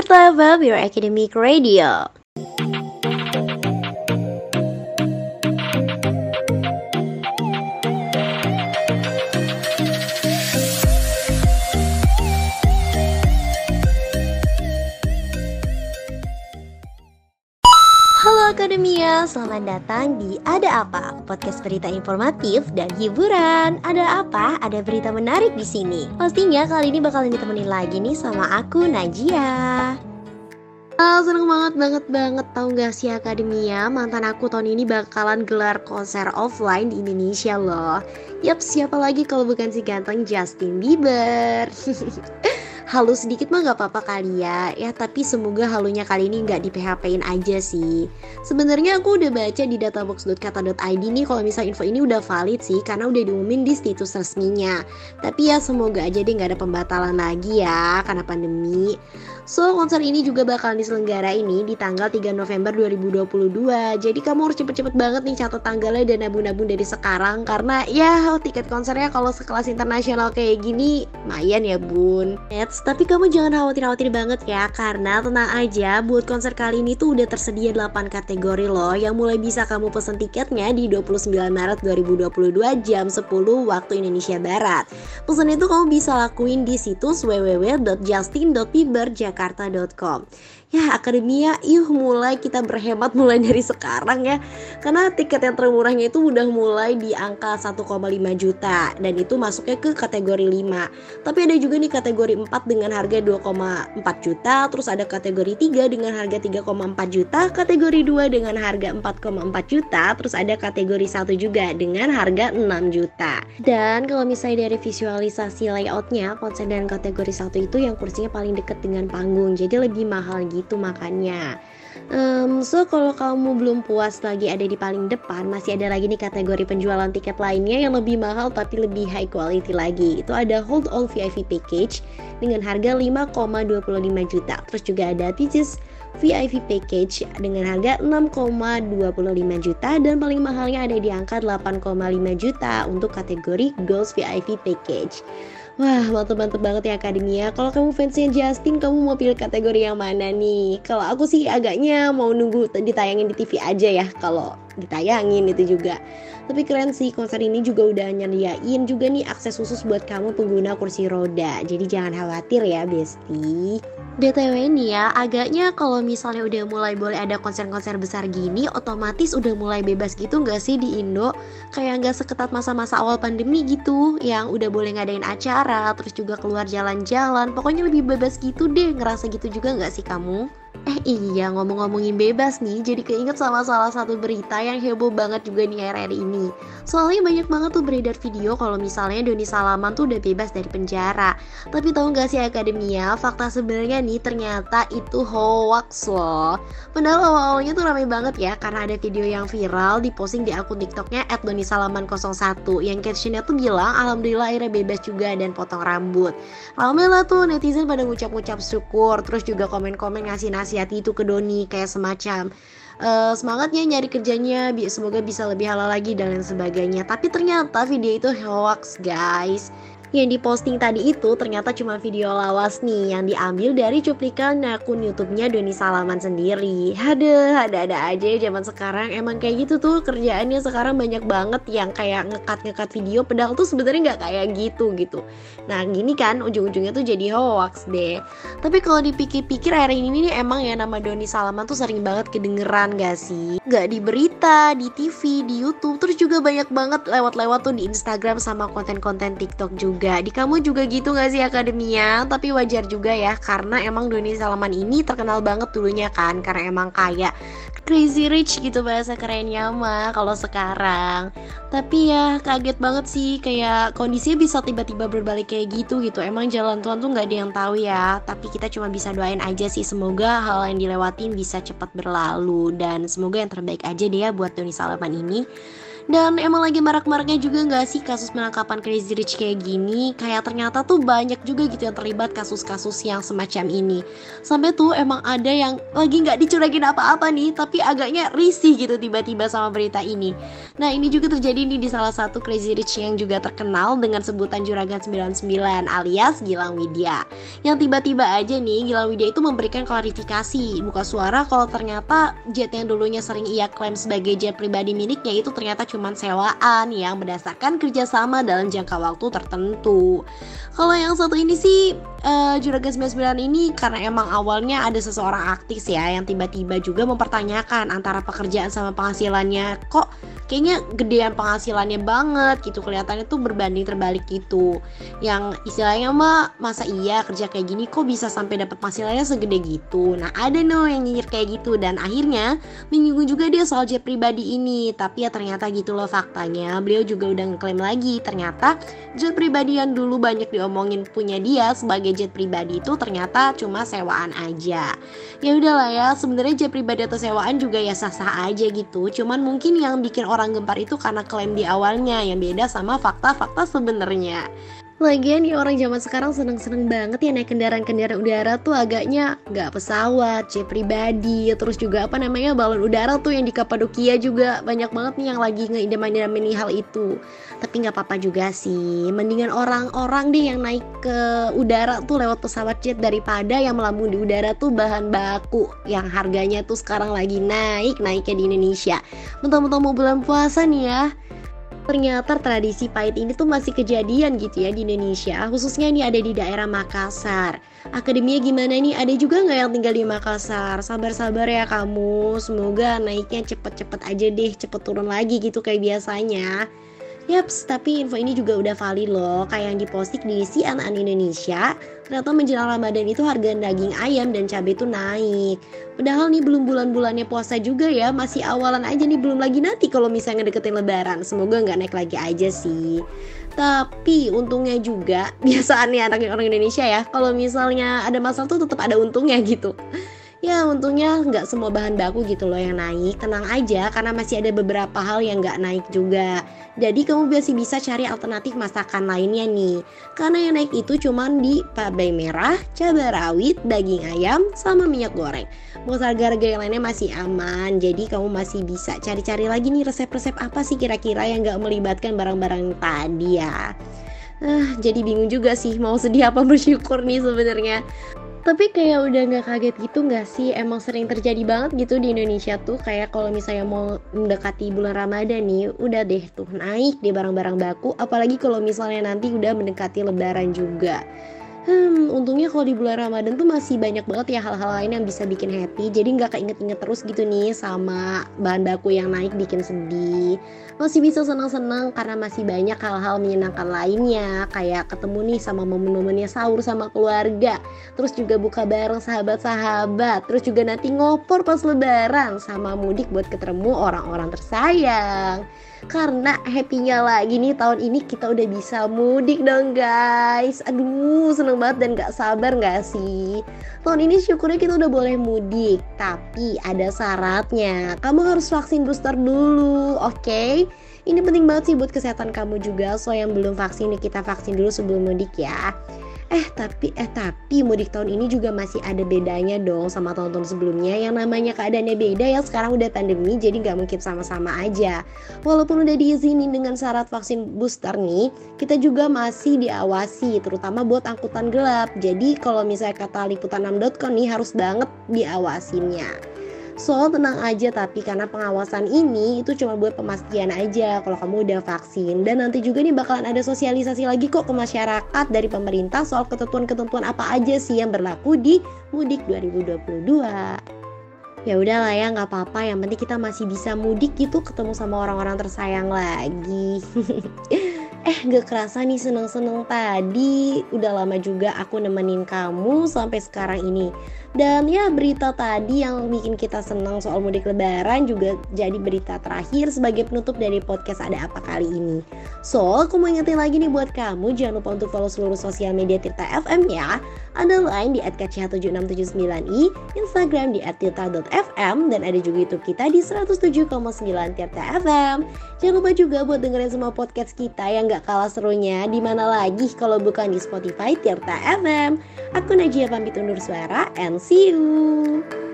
Multiply your Academic Radio. Akademia, selamat datang di Ada Apa, podcast berita informatif dan hiburan. Ada apa? Ada berita menarik di sini. Pastinya kali ini bakalan ditemenin lagi nih sama aku Najia. Ah, seneng banget banget banget tau gak sih Akademia Mantan aku tahun ini bakalan gelar konser offline di Indonesia loh Yap siapa lagi kalau bukan si ganteng Justin Bieber halu sedikit mah gak apa-apa kali ya. Ya tapi semoga halunya kali ini nggak di PHP-in aja sih. Sebenarnya aku udah baca di databox.kata.id nih kalau misal info ini udah valid sih karena udah diumumin di situs resminya. Tapi ya semoga aja deh nggak ada pembatalan lagi ya karena pandemi So, konser ini juga bakal diselenggara ini di tanggal 3 November 2022. Jadi kamu harus cepet-cepet banget nih catat tanggalnya dan nabung-nabung dari sekarang karena ya tiket konsernya kalau sekelas internasional kayak gini lumayan ya bun. Eits, tapi kamu jangan khawatir-khawatir banget ya karena tenang aja buat konser kali ini tuh udah tersedia 8 kategori loh yang mulai bisa kamu pesen tiketnya di 29 Maret 2022 jam 10 waktu Indonesia Barat. Pesan itu kamu bisa lakuin di situs www.justin.bieber.jakarta jakarta.com ya akademia yuk mulai. Kita berhemat mulai dari sekarang ya. Karena tiket yang termurahnya itu udah mulai di angka 1,5 juta. Dan itu masuknya ke kategori 5 tapi ada juga nih kategori 4 dengan harga 2,4 juta. Terus ada kategori 3 dengan harga 3,4 juta. Kategori 2 dengan harga 4,4 juta. Terus ada kategori 1 juga dengan harga 6 juta. Dan kalau misalnya dari visualisasi layoutnya konsen dan kategori 1 itu yang kursinya paling deket dengan panggung jadi lebih mahal gitu makannya. Um, So kalau kamu belum puas lagi ada di paling depan Masih ada lagi nih kategori penjualan tiket lainnya yang lebih mahal tapi lebih high quality lagi. Itu ada Hold All VIP Package dengan harga 5,25 juta. Terus juga ada Peaches VIP package dengan harga 6,25 juta dan paling mahalnya ada di angka 8,5 juta untuk kategori Goals VIP package. Wah, mantep-mantep banget ya Akademia. Kalau kamu fansnya Justin, kamu mau pilih kategori yang mana nih? Kalau aku sih agaknya mau nunggu ditayangin di TV aja ya. Kalau ditayangin itu juga. Tapi keren sih konser ini juga udah nyediain juga nih akses khusus buat kamu pengguna kursi roda. Jadi jangan khawatir ya, Besti. BTW nih ya, agaknya kalau misalnya udah mulai boleh ada konser-konser besar gini, otomatis udah mulai bebas gitu nggak sih di Indo? Kayak nggak seketat masa-masa awal pandemi gitu, yang udah boleh ngadain acara, terus juga keluar jalan-jalan, pokoknya lebih bebas gitu deh, ngerasa gitu juga nggak sih kamu? Eh iya ngomong-ngomongin bebas nih Jadi keinget sama salah satu berita yang heboh banget juga nih akhir-akhir ini. Soalnya banyak banget tuh beredar video kalau misalnya Doni Salaman tuh udah bebas dari penjara. Tapi tahu gak sih Akademia Fakta sebenarnya nih ternyata itu hoax loh. Padahal awal-awalnya tuh ramai banget ya Karena ada video yang viral diposting di akun tiktoknya at Doni Salaman 01 Yang captionnya tuh bilang Alhamdulillah akhirnya bebas juga dan potong rambut. Ramai lah tuh netizen pada ngucap-ngucap syukur Terus juga komen-komen ngasih nasi nasihati itu ke Doni kayak semacam uh, semangatnya nyari kerjanya semoga bisa lebih halal lagi dan lain sebagainya. Tapi ternyata video itu hoax guys yang diposting tadi itu ternyata cuma video lawas nih yang diambil dari cuplikan akun YouTube-nya Doni Salaman sendiri. Ada, ada-ada aja ya zaman sekarang emang kayak gitu tuh kerjaannya sekarang banyak banget yang kayak ngekat-ngekat video pedang tuh sebenarnya nggak kayak gitu gitu. Nah gini kan ujung-ujungnya tuh jadi hoax deh. Tapi kalau dipikir-pikir akhir ini nih emang ya nama Doni Salaman tuh sering banget kedengeran gak sih? Gak di berita, di TV, di YouTube, terus juga banyak banget lewat-lewat tuh di Instagram sama konten-konten TikTok juga juga. Di kamu juga gitu gak sih akademia? Tapi wajar juga ya Karena emang Doni Salaman ini terkenal banget dulunya kan Karena emang kayak crazy rich gitu bahasa kerennya mah kalau sekarang. Tapi ya kaget banget sih Kayak kondisinya bisa tiba-tiba berbalik kayak gitu gitu. Emang jalan Tuhan tuh gak ada yang tahu ya. Tapi kita cuma bisa doain aja sih Semoga hal yang dilewatin bisa cepat berlalu. Dan semoga yang terbaik aja deh ya buat Doni Salaman ini Dan emang lagi marak-maraknya juga nggak sih kasus penangkapan Crazy Rich kayak gini? Kayak ternyata tuh banyak juga gitu yang terlibat kasus-kasus yang semacam ini. Sampai tuh emang ada yang lagi nggak dicuragin apa-apa nih Tapi agaknya risih gitu tiba-tiba sama berita ini. Nah ini juga terjadi nih di salah satu Crazy Rich yang juga terkenal dengan sebutan Juragan 99 alias Gilang Widya. Yang tiba-tiba aja nih Gilang Widya itu memberikan klarifikasi Buka suara kalau ternyata jet yang dulunya sering ia klaim sebagai jet pribadi miliknya itu ternyata cuma cuman sewaan yang berdasarkan kerjasama dalam jangka waktu tertentu. Kalau yang satu ini sih uh, Juragan 99 ini karena emang awalnya ada seseorang aktif ya yang tiba-tiba juga mempertanyakan antara pekerjaan sama penghasilannya. Kok kayaknya gedean penghasilannya banget gitu kelihatannya tuh berbanding terbalik gitu. Yang istilahnya mah masa iya kerja kayak gini kok bisa sampai dapat penghasilannya segede gitu? Nah ada no yang nyinyir kayak gitu dan akhirnya menyinggung juga dia soal jet pribadi ini. Tapi ya ternyata gitu loh faktanya. Beliau juga udah ngeklaim lagi ternyata jet pribadi yang dulu banyak diomongin punya dia sebagai jet pribadi itu ternyata cuma sewaan aja ya udahlah ya sebenarnya jet pribadi atau sewaan juga ya sah-sah aja gitu cuman mungkin yang bikin orang gempar itu karena klaim di awalnya yang beda sama fakta-fakta sebenarnya. Lagian nih orang zaman sekarang seneng-seneng banget ya naik kendaraan-kendaraan udara tuh agaknya nggak pesawat, jet pribadi, terus juga apa namanya balon udara tuh yang di Kapadokia juga banyak banget nih yang lagi ngeidaman-idamin hal itu. Tapi nggak apa-apa juga sih, mendingan orang-orang deh yang naik ke udara tuh lewat pesawat jet daripada yang melambung di udara tuh bahan baku yang harganya tuh sekarang lagi naik naiknya di Indonesia. Mentang-mentang mau bulan puasa nih ya, ternyata tradisi pahit ini tuh masih kejadian gitu ya di Indonesia. Khususnya ini ada di daerah Makassar. Akademinya gimana nih? Ada juga nggak yang tinggal di Makassar? Sabar-sabar ya kamu. Semoga naiknya cepet-cepet aja deh cepet turun lagi gitu kayak biasanya. Yaps, tapi info ini juga udah valid loh. Kayak yang diposting di CNN Indonesia Ternyata menjelang Ramadan itu harga daging ayam dan cabai itu naik. Padahal nih belum bulan-bulannya puasa juga ya Masih awalan aja nih, belum lagi nanti kalau misalnya deketin lebaran. Semoga nggak naik lagi aja sih. Tapi untungnya juga biasaannya anak orang Indonesia ya kalau misalnya ada masalah tuh tetap ada untungnya gitu ya untungnya nggak semua bahan baku gitu loh yang naik. Tenang aja karena masih ada beberapa hal yang nggak naik juga. Jadi kamu masih bisa cari alternatif masakan lainnya nih. Karena yang naik itu cuman di cabai merah cabai rawit daging ayam sama minyak goreng. Buat harga-harga yang lainnya masih aman. Jadi kamu masih bisa cari-cari lagi nih resep-resep apa sih kira-kira yang nggak melibatkan barang-barang tadi ya. Ah, jadi bingung juga sih mau sedih apa bersyukur nih sebenarnya tapi kayak udah nggak kaget gitu nggak sih? Emang sering terjadi banget gitu di Indonesia tuh. Kayak kalau misalnya mau mendekati bulan Ramadan nih udah deh tuh naik deh barang-barang baku. Apalagi kalau misalnya nanti udah mendekati lebaran juga Hmm, untungnya kalau di bulan Ramadan tuh masih banyak banget ya hal-hal lain yang bisa bikin happy. Jadi nggak keinget-inget terus gitu nih sama bahan baku yang naik bikin sedih. Masih bisa senang-senang karena masih banyak hal-hal menyenangkan lainnya. Kayak ketemu nih sama momen-momennya sahur sama keluarga. Terus juga buka bareng sahabat-sahabat. Terus juga nanti ngopor pas lebaran sama mudik buat ketemu orang-orang tersayang karena happynya lagi nih tahun ini kita udah bisa mudik dong guys. Aduh seneng banget dan gak sabar gak sih? Tahun ini syukurnya kita udah boleh mudik tapi ada syaratnya. Kamu harus vaksin booster dulu oke? Okay? ini penting banget sih buat kesehatan kamu juga so yang belum vaksin nih kita vaksin dulu sebelum mudik ya Eh tapi eh tapi mudik tahun ini juga masih ada bedanya dong sama tahun-tahun sebelumnya yang namanya keadaannya beda ya sekarang udah pandemi jadi nggak mungkin sama-sama aja. Walaupun udah diizinin dengan syarat vaksin booster nih, kita juga masih diawasi terutama buat angkutan gelap. Jadi kalau misalnya kata liputan6.com nih harus banget diawasinnya. So tenang aja tapi karena pengawasan ini itu cuma buat pemastian aja kalau kamu udah vaksin. Dan nanti juga nih bakalan ada sosialisasi lagi kok ke masyarakat dari pemerintah soal ketentuan-ketentuan apa aja sih yang berlaku di mudik 2022 ya udahlah ya nggak apa-apa. Yang penting kita masih bisa mudik gitu ketemu sama orang-orang tersayang lagi. Eh gak kerasa nih seneng-seneng tadi. Udah lama juga aku nemenin kamu sampai sekarang ini Dan ya berita tadi yang bikin kita senang soal mudik lebaran juga jadi berita terakhir sebagai penutup dari podcast Ada Apa kali ini. So, aku mau ingetin lagi nih buat kamu jangan lupa untuk follow seluruh sosial media Tirta FM ya. Ada line di @kch7679i, Instagram di @tirta.fm dan ada juga YouTube kita di 107,9 Tirta FM. Jangan lupa juga buat dengerin semua podcast kita yang gak kalah serunya di mana lagi kalau bukan di Spotify Tirta FM. Aku Najia pamit undur suara and see you.